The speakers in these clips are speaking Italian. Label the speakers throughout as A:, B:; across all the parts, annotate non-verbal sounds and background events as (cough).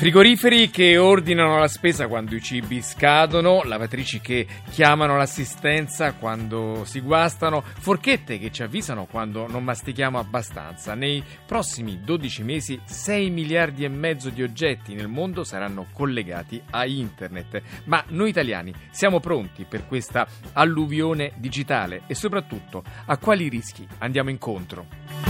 A: Frigoriferi che ordinano la spesa quando i cibi scadono, lavatrici che chiamano l'assistenza quando si guastano, forchette che ci avvisano quando non mastichiamo abbastanza. Nei prossimi 12 mesi 6 miliardi e mezzo di oggetti nel mondo saranno collegati a internet. Ma noi italiani siamo pronti per questa alluvione digitale e soprattutto a quali rischi andiamo incontro?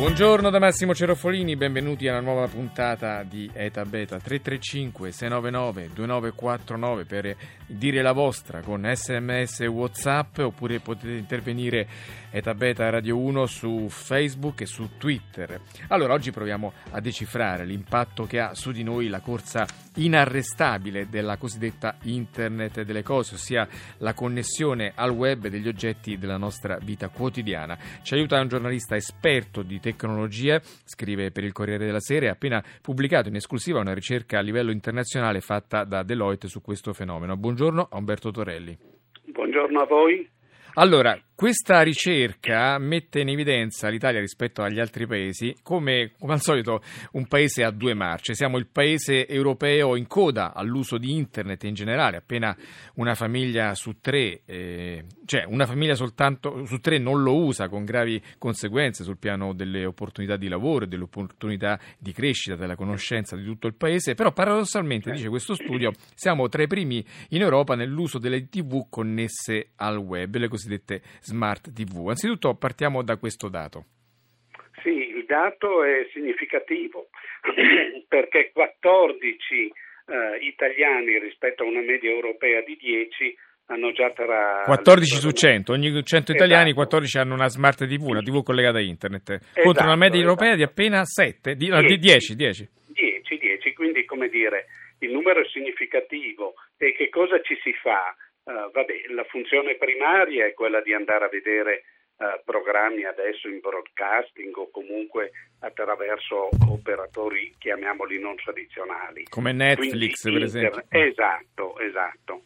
A: Buongiorno da Massimo Cerofolini, benvenuti alla nuova puntata di Eta Beta. 335 699 2949 per dire la vostra con sms e whatsapp oppure potete intervenire Eta Beta Radio 1 su Facebook e su Twitter. Allora oggi proviamo a decifrare l'impatto che ha su di noi la corsa inarrestabile della cosiddetta Internet delle cose, ossia la connessione al web degli oggetti della nostra vita quotidiana. Ci aiuta un giornalista esperto di tecnologia, scrive per il Corriere della Sera e ha appena pubblicato in esclusiva una ricerca a livello internazionale fatta da Deloitte su questo fenomeno. Buongiorno a Umberto Torelli.
B: Buongiorno a voi.
A: Allora, questa ricerca mette in evidenza l'Italia rispetto agli altri paesi come, come, al solito, un paese a due marce. Siamo il paese europeo in coda all'uso di internet in generale, appena una famiglia su tre, eh, cioè una famiglia soltanto su tre non lo usa con gravi conseguenze sul piano delle opportunità di lavoro e delle opportunità di crescita, della conoscenza di tutto il paese, però paradossalmente, dice questo studio, siamo tra i primi in Europa nell'uso delle TV connesse al web, le cosiddette Smart TV. Anzitutto partiamo da questo dato.
B: Sì, il dato è significativo (clears throat) perché 14 eh, italiani rispetto a una media europea di 10 hanno già tra
A: 14 su 100, ogni 100 italiani esatto. 14 hanno una smart TV, una TV collegata a internet, esatto, contro una media esatto. europea di appena 7, di, 10, 10, 10.
B: 10, 10, quindi come dire, il numero è significativo e che cosa ci si fa? Uh, vabbè, la funzione primaria è quella di andare a vedere uh, programmi adesso in broadcasting o comunque attraverso operatori, chiamiamoli non tradizionali.
A: Come Netflix, Quindi, per esempio.
B: Esatto, esatto.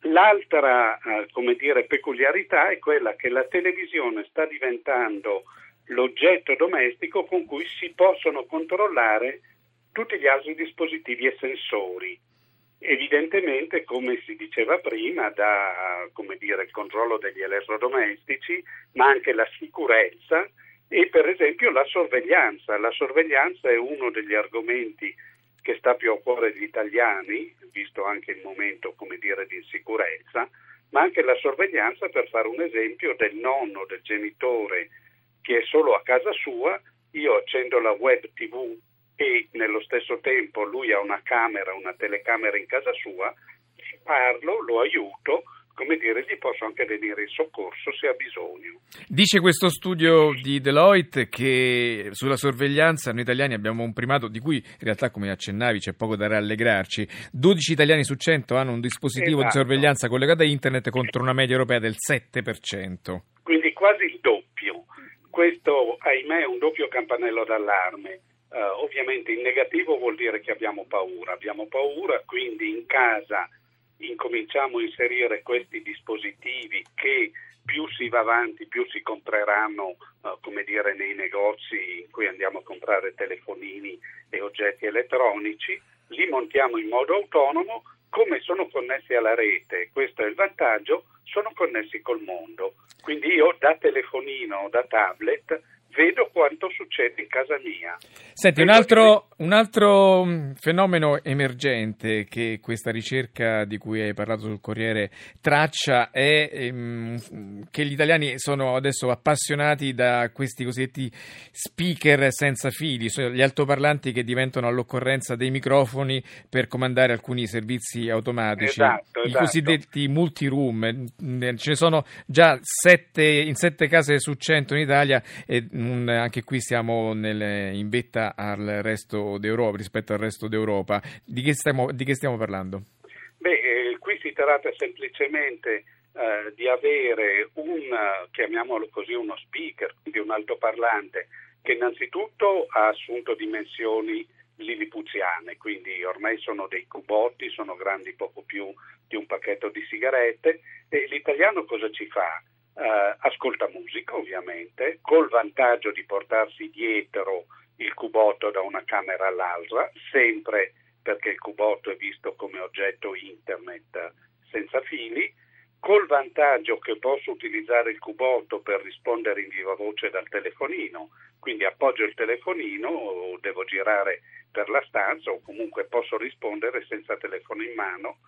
B: L'altra, uh, come dire, peculiarità è quella che la televisione sta diventando l'oggetto domestico con cui si possono controllare tutti gli altri dispositivi e sensori evidentemente, come si diceva prima, da dire, il controllo degli elettrodomestici, ma anche la sicurezza e per esempio la sorveglianza. La sorveglianza è uno degli argomenti che sta più a cuore degli italiani, visto anche il momento dire, di insicurezza, ma anche la sorveglianza, per fare un esempio, del nonno, del genitore che è solo a casa sua, io accendo la web tv e nello stesso tempo lui ha una camera, una telecamera in casa sua, parlo, lo aiuto, come dire, gli posso anche venire in soccorso se ha bisogno.
A: Dice questo studio di Deloitte che sulla sorveglianza noi italiani abbiamo un primato di cui in realtà, come accennavi, c'è poco da rallegrarci. 12 italiani su 100 hanno un dispositivo esatto. di sorveglianza collegato a internet contro una media europea del 7%.
B: Quindi quasi il doppio. Questo, ahimè, è un doppio campanello d'allarme Uh, ovviamente in negativo vuol dire che abbiamo paura, abbiamo paura, quindi in casa incominciamo a inserire questi dispositivi che più si va avanti, più si compreranno, uh, come dire, nei negozi in cui andiamo a comprare telefonini e oggetti elettronici, li montiamo in modo autonomo, come sono connessi alla rete, questo è il vantaggio, sono connessi col mondo. Quindi io da telefonino o da tablet vedo quanto succede in casa mia.
A: Senti, un altro, un altro, mm, fenomeno emergente che questa ricerca di cui hai parlato sul Corriere traccia è ehm, che gli italiani sono adesso appassionati da questi cosiddetti speaker senza fili, cioè gli altoparlanti che diventano all'occorrenza dei microfoni per comandare alcuni servizi automatici,
B: esatto,
A: i
B: esatto.
A: cosiddetti multi-room. Ce ne sono già sette, in sette case su cento in Italia e anche qui siamo nel, in vetta al resto d'Europa, rispetto al resto d'Europa. Di che stiamo, di che stiamo parlando?
B: Beh, eh, qui si tratta semplicemente eh, di avere un, chiamiamolo così, uno speaker, quindi un altoparlante, che innanzitutto ha assunto dimensioni lilipuziane, quindi ormai sono dei cubotti, sono grandi poco più di un pacchetto di sigarette e l'italiano cosa ci fa? Uh, ascolta musica ovviamente, col vantaggio di portarsi dietro il cubotto da una camera all'altra, sempre perché il cubotto è visto come oggetto internet senza fili, col vantaggio che posso utilizzare il cubotto per rispondere in viva voce dal telefonino, quindi appoggio il telefonino o devo girare per la stanza o comunque posso rispondere senza telefono in mano,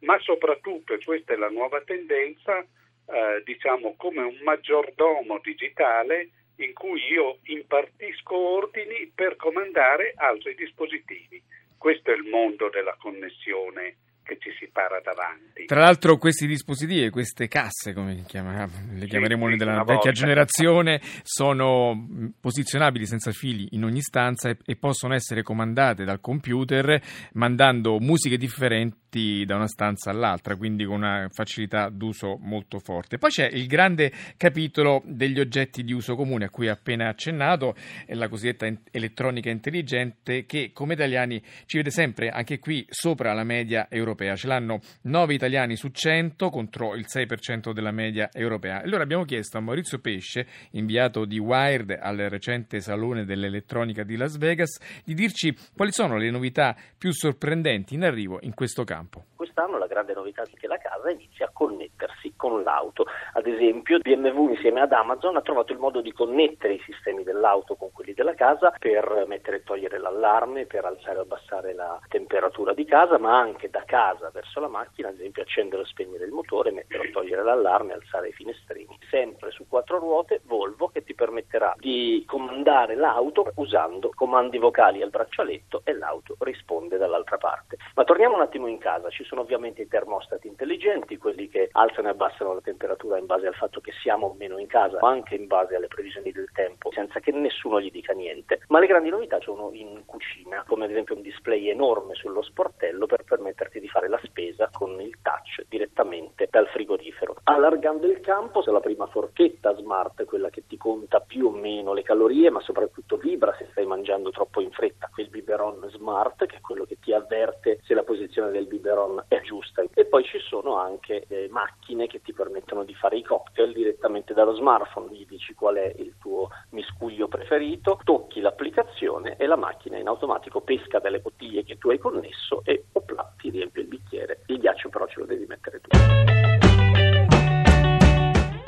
B: ma soprattutto, e questa è la nuova tendenza, eh, diciamo come un maggiordomo digitale in cui io impartisco ordini per comandare altri dispositivi. Questo è il mondo della connessione che ci si para davanti.
A: Tra l'altro questi dispositivi, queste casse, come chiama, le chiameremo sì, noi della vecchia volta. generazione, sono posizionabili senza fili in ogni stanza e, e possono essere comandate dal computer mandando musiche differenti da una stanza all'altra, quindi con una facilità d'uso molto forte. Poi c'è il grande capitolo degli oggetti di uso comune a cui ho appena accennato, è la cosiddetta elettronica intelligente che come italiani ci vede sempre anche qui sopra la media europea. Ce l'hanno 9 italiani su 100 contro il 6% della media europea. Allora abbiamo chiesto a Maurizio Pesce, inviato di Wired al recente Salone dell'Elettronica di Las Vegas, di dirci quali sono le novità più sorprendenti in arrivo in questo campo.
C: Quest'anno la grande novità è che la casa inizia a connettersi con l'auto. Ad esempio, BMW insieme ad Amazon ha trovato il modo di connettere i sistemi dell'auto con quelli della casa per mettere e togliere l'allarme, per alzare e abbassare la temperatura di casa, ma anche da casa verso la macchina, ad esempio accendere o spegnere il motore, mettere o togliere l'allarme, alzare i finestrini. Sempre su quattro ruote, Volvo che ti permetterà di comandare l'auto usando comandi vocali al braccialetto e l'auto risponde dall'altra parte. Ma torniamo un attimo in casa casa. Ci sono ovviamente i termostati intelligenti, quelli che alzano e abbassano la temperatura in base al fatto che siamo o meno in casa, ma anche in base alle previsioni del tempo, senza che nessuno gli dica niente. Ma le grandi novità sono in cucina, come ad esempio un display enorme sullo sportello per permetterti di fare la spesa con il touch direttamente dal frigorifero. Allargando il campo, se la prima forchetta smart, quella che ti conta più o meno le calorie, ma soprattutto vibra se stai mangiando troppo in fretta, il biberon smart, che è quello che ti avverte se la posizione del biberon è giusta. E poi ci sono anche eh, macchine che ti permettono di fare i cocktail direttamente dallo smartphone, gli dici qual è il tuo miscuglio preferito, tocchi l'applicazione e la macchina in automatico pesca delle bottiglie che tu hai connesso e opla, ti riempie il bicchiere. Il ghiaccio però ce lo devi mettere tu.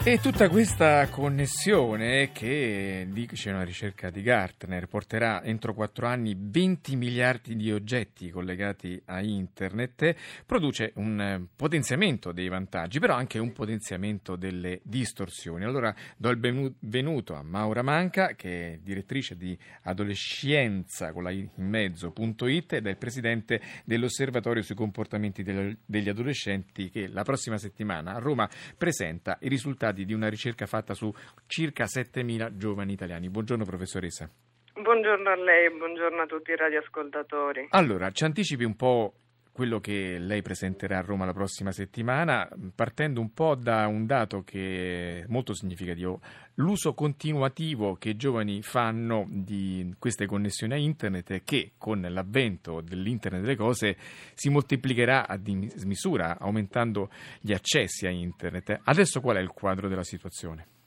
A: E tutta questa connessione che, dice una ricerca di Gartner, porterà entro quattro anni 20 miliardi di oggetti collegati a internet, produce un potenziamento dei vantaggi, però anche un potenziamento delle distorsioni. Allora do il benvenuto a Maura Manca, che è direttrice di adolescenza con la in mezzo.it ed è il presidente dell'Osservatorio sui comportamenti degli adolescenti che la prossima settimana a Roma presenta i risultati risultati di una ricerca fatta su circa 7.000 giovani italiani. Buongiorno professoressa.
D: Buongiorno a lei e buongiorno a tutti i radioascoltatori.
A: Allora, ci anticipi un po' quello che lei presenterà a Roma la prossima settimana, partendo un po' da un dato che è molto significativo, l'uso continuativo che i giovani fanno di queste connessioni a internet che con l'avvento dell'internet delle cose si moltiplicherà a dismisura, aumentando gli accessi a internet. Adesso qual è il quadro della situazione?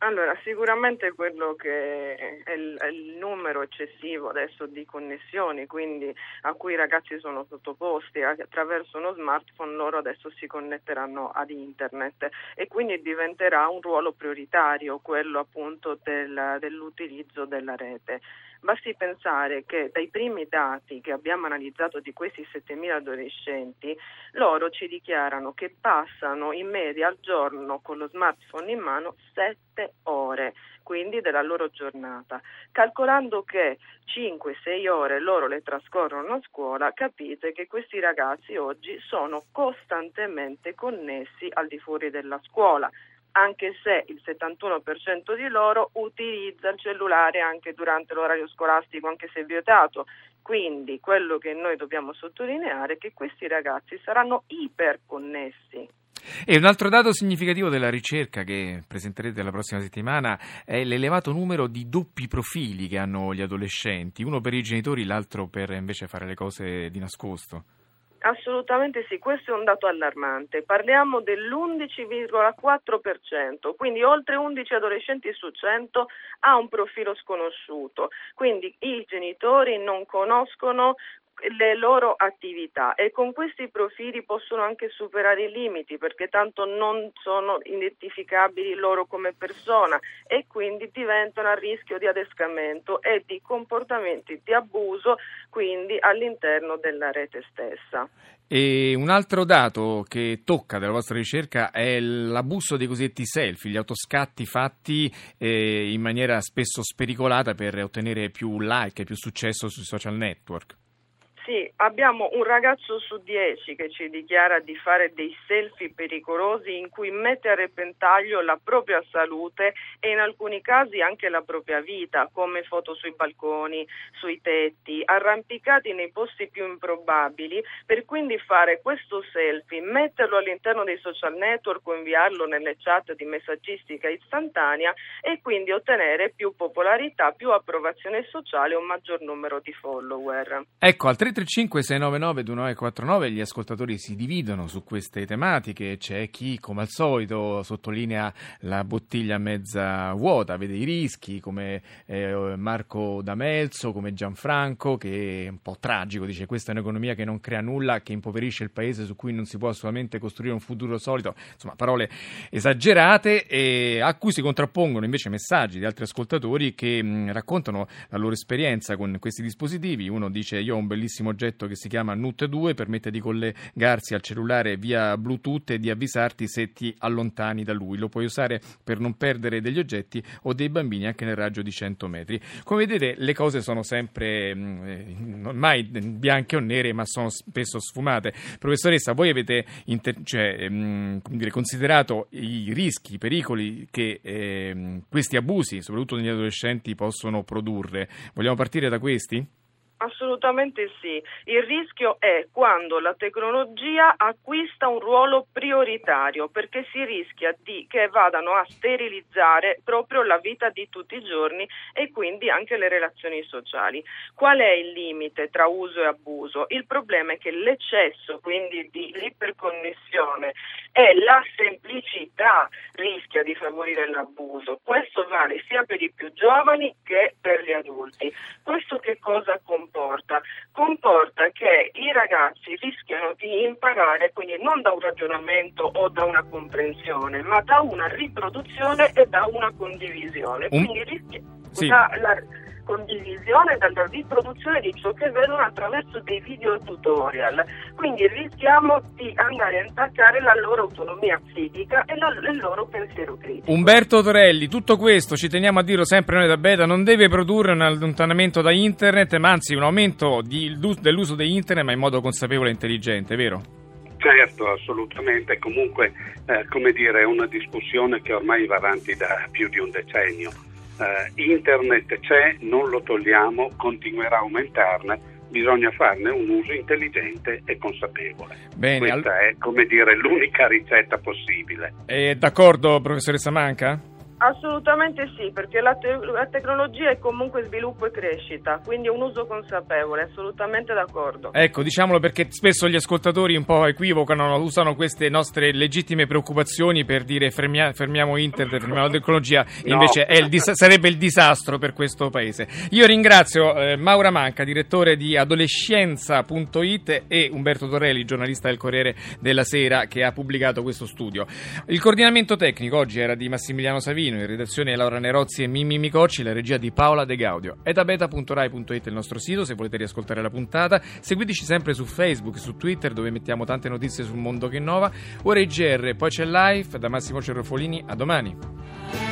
D: Allora, sicuramente quello che è il, è il, numero eccessivo adesso di connessioni, quindi a cui i ragazzi sono sottoposti attraverso uno smartphone, loro adesso si connetteranno ad internet e quindi diventerà un ruolo prioritario quello appunto del, dell'utilizzo della rete. Basti pensare che dai primi dati che abbiamo analizzato di questi 7.000 adolescenti, loro ci dichiarano che passano in media al giorno con lo smartphone in mano 7 ore, quindi della loro giornata. Calcolando che 5-6 ore loro le trascorrono a scuola, capite che questi ragazzi oggi sono costantemente connessi al di fuori della scuola anche se il 71% di loro utilizza il cellulare anche durante l'orario scolastico, anche se vietato. Quindi quello che noi dobbiamo sottolineare è che questi ragazzi saranno iperconnessi.
A: E un altro dato significativo della ricerca che presenterete la prossima settimana è l'elevato numero di doppi profili che hanno gli adolescenti, uno per i genitori, l'altro per invece fare le cose di nascosto.
D: Assolutamente sì, questo è un dato allarmante. Parliamo dell'11,4%, quindi oltre 11 adolescenti su 100 ha un profilo sconosciuto. Quindi i genitori non conoscono le loro attività e con questi profili possono anche superare i limiti perché tanto non sono identificabili loro come persona e quindi diventano a rischio di adescamento e di comportamenti di abuso quindi all'interno della rete stessa.
A: E un altro dato che tocca della vostra ricerca è l'abuso dei cosiddetti selfie, gli autoscatti fatti eh, in maniera spesso spericolata per ottenere più like e più successo sui social network.
D: Sì, abbiamo un ragazzo su dieci che ci dichiara di fare dei selfie pericolosi in cui mette a repentaglio la propria salute e in alcuni casi anche la propria vita, come foto sui balconi, sui tetti, arrampicati nei posti più improbabili, per quindi fare questo selfie, metterlo all'interno dei social network o inviarlo nelle chat di messaggistica istantanea e quindi ottenere più popolarità, più approvazione sociale e un maggior numero di follower.
A: Ecco, al 335 699 2949 gli ascoltatori si dividono su queste tematiche, c'è chi come al solito sottolinea la bottiglia mezza vuota, vede i rischi come eh, Marco D'Amelzo, come Gianfranco che è un po' tragico, dice questa è un'economia che non crea nulla, che impoverisce il paese su cui non si può assolutamente costruire un futuro solido, insomma parole esagerate e a cui si contrappongono invece messaggi di altri ascoltatori che mh, raccontano la loro esperienza con questi dispositivi, uno dice io ho un bellissimo oggetto che si chiama NUT2, permette di collegarsi al cellulare via Bluetooth e di avvisarti se ti allontani da lui. Lo puoi usare per non perdere degli oggetti o dei bambini anche nel raggio di 100 metri. Come vedete le cose sono sempre mm, eh, mai bianche o nere, ma sono spesso sfumate. Professoressa, voi avete inter- cioè, mh, mm, dire, considerato i rischi, i pericoli che eh, questi abusi, soprattutto negli adolescenti, possono produrre. Vogliamo partire da questi?
D: Assolutamente sì. Il rischio è quando la tecnologia acquista un ruolo prioritario perché si rischia di che vadano a sterilizzare proprio la vita di tutti i giorni e quindi anche le relazioni sociali. Qual è il limite tra uso e abuso? Il problema è che l'eccesso quindi di iperconnessione e la semplicità rischia di favorire l'abuso. Questo vale sia per i più giovani che per gli adulti. Questo che cosa comporta? comporta? Che i ragazzi rischiano di imparare quindi non da un ragionamento o da una comprensione, ma da una riproduzione e da una condivisione.
A: Un...
D: Quindi rischia
A: sì.
D: da, la, condivisione, dalla riproduzione di ciò che vedono attraverso dei video tutorial. Quindi rischiamo di andare a intaccare la loro autonomia psichica e la, il loro pensiero critico.
A: Umberto Torelli, tutto questo, ci teniamo a dirlo sempre noi da Beta, non deve produrre un allontanamento da internet, ma anzi un aumento di, dell'uso di internet, ma in modo consapevole e intelligente, vero?
B: Certo, assolutamente. Comunque, eh, come dire, è una discussione che ormai va avanti da più di un decennio eh, internet c'è, non lo togliamo, continuerà a aumentarne, bisogna farne un uso intelligente e consapevole.
A: Bene,
B: Questa al... è, come dire, l'unica ricetta possibile.
A: È d'accordo, professoressa Manca?
D: Assolutamente sì, perché la, te- la, tecnologia è comunque sviluppo e crescita, quindi è un uso consapevole, assolutamente d'accordo.
A: Ecco, diciamolo perché spesso gli ascoltatori un po' equivocano, usano queste nostre legittime preoccupazioni per dire fermia- fermiamo internet, fermiamo la tecnologia, no. invece il dis- sarebbe il disastro per questo paese. Io ringrazio eh, Maura Manca, direttore di adolescenza.it e Umberto Torelli, giornalista del Corriere della Sera, che ha pubblicato questo studio. Il coordinamento tecnico oggi era di Massimiliano Savini Martino, in redazione Laura Nerozzi e Mimmi Micocci, la regia di Paola De Gaudio. Etabeta.rai.it è il nostro sito se volete riascoltare la puntata. Seguiteci sempre su Facebook su Twitter dove mettiamo tante notizie sul mondo che innova. Ora IGR, poi c'è live da Massimo Cerrofolini. A domani.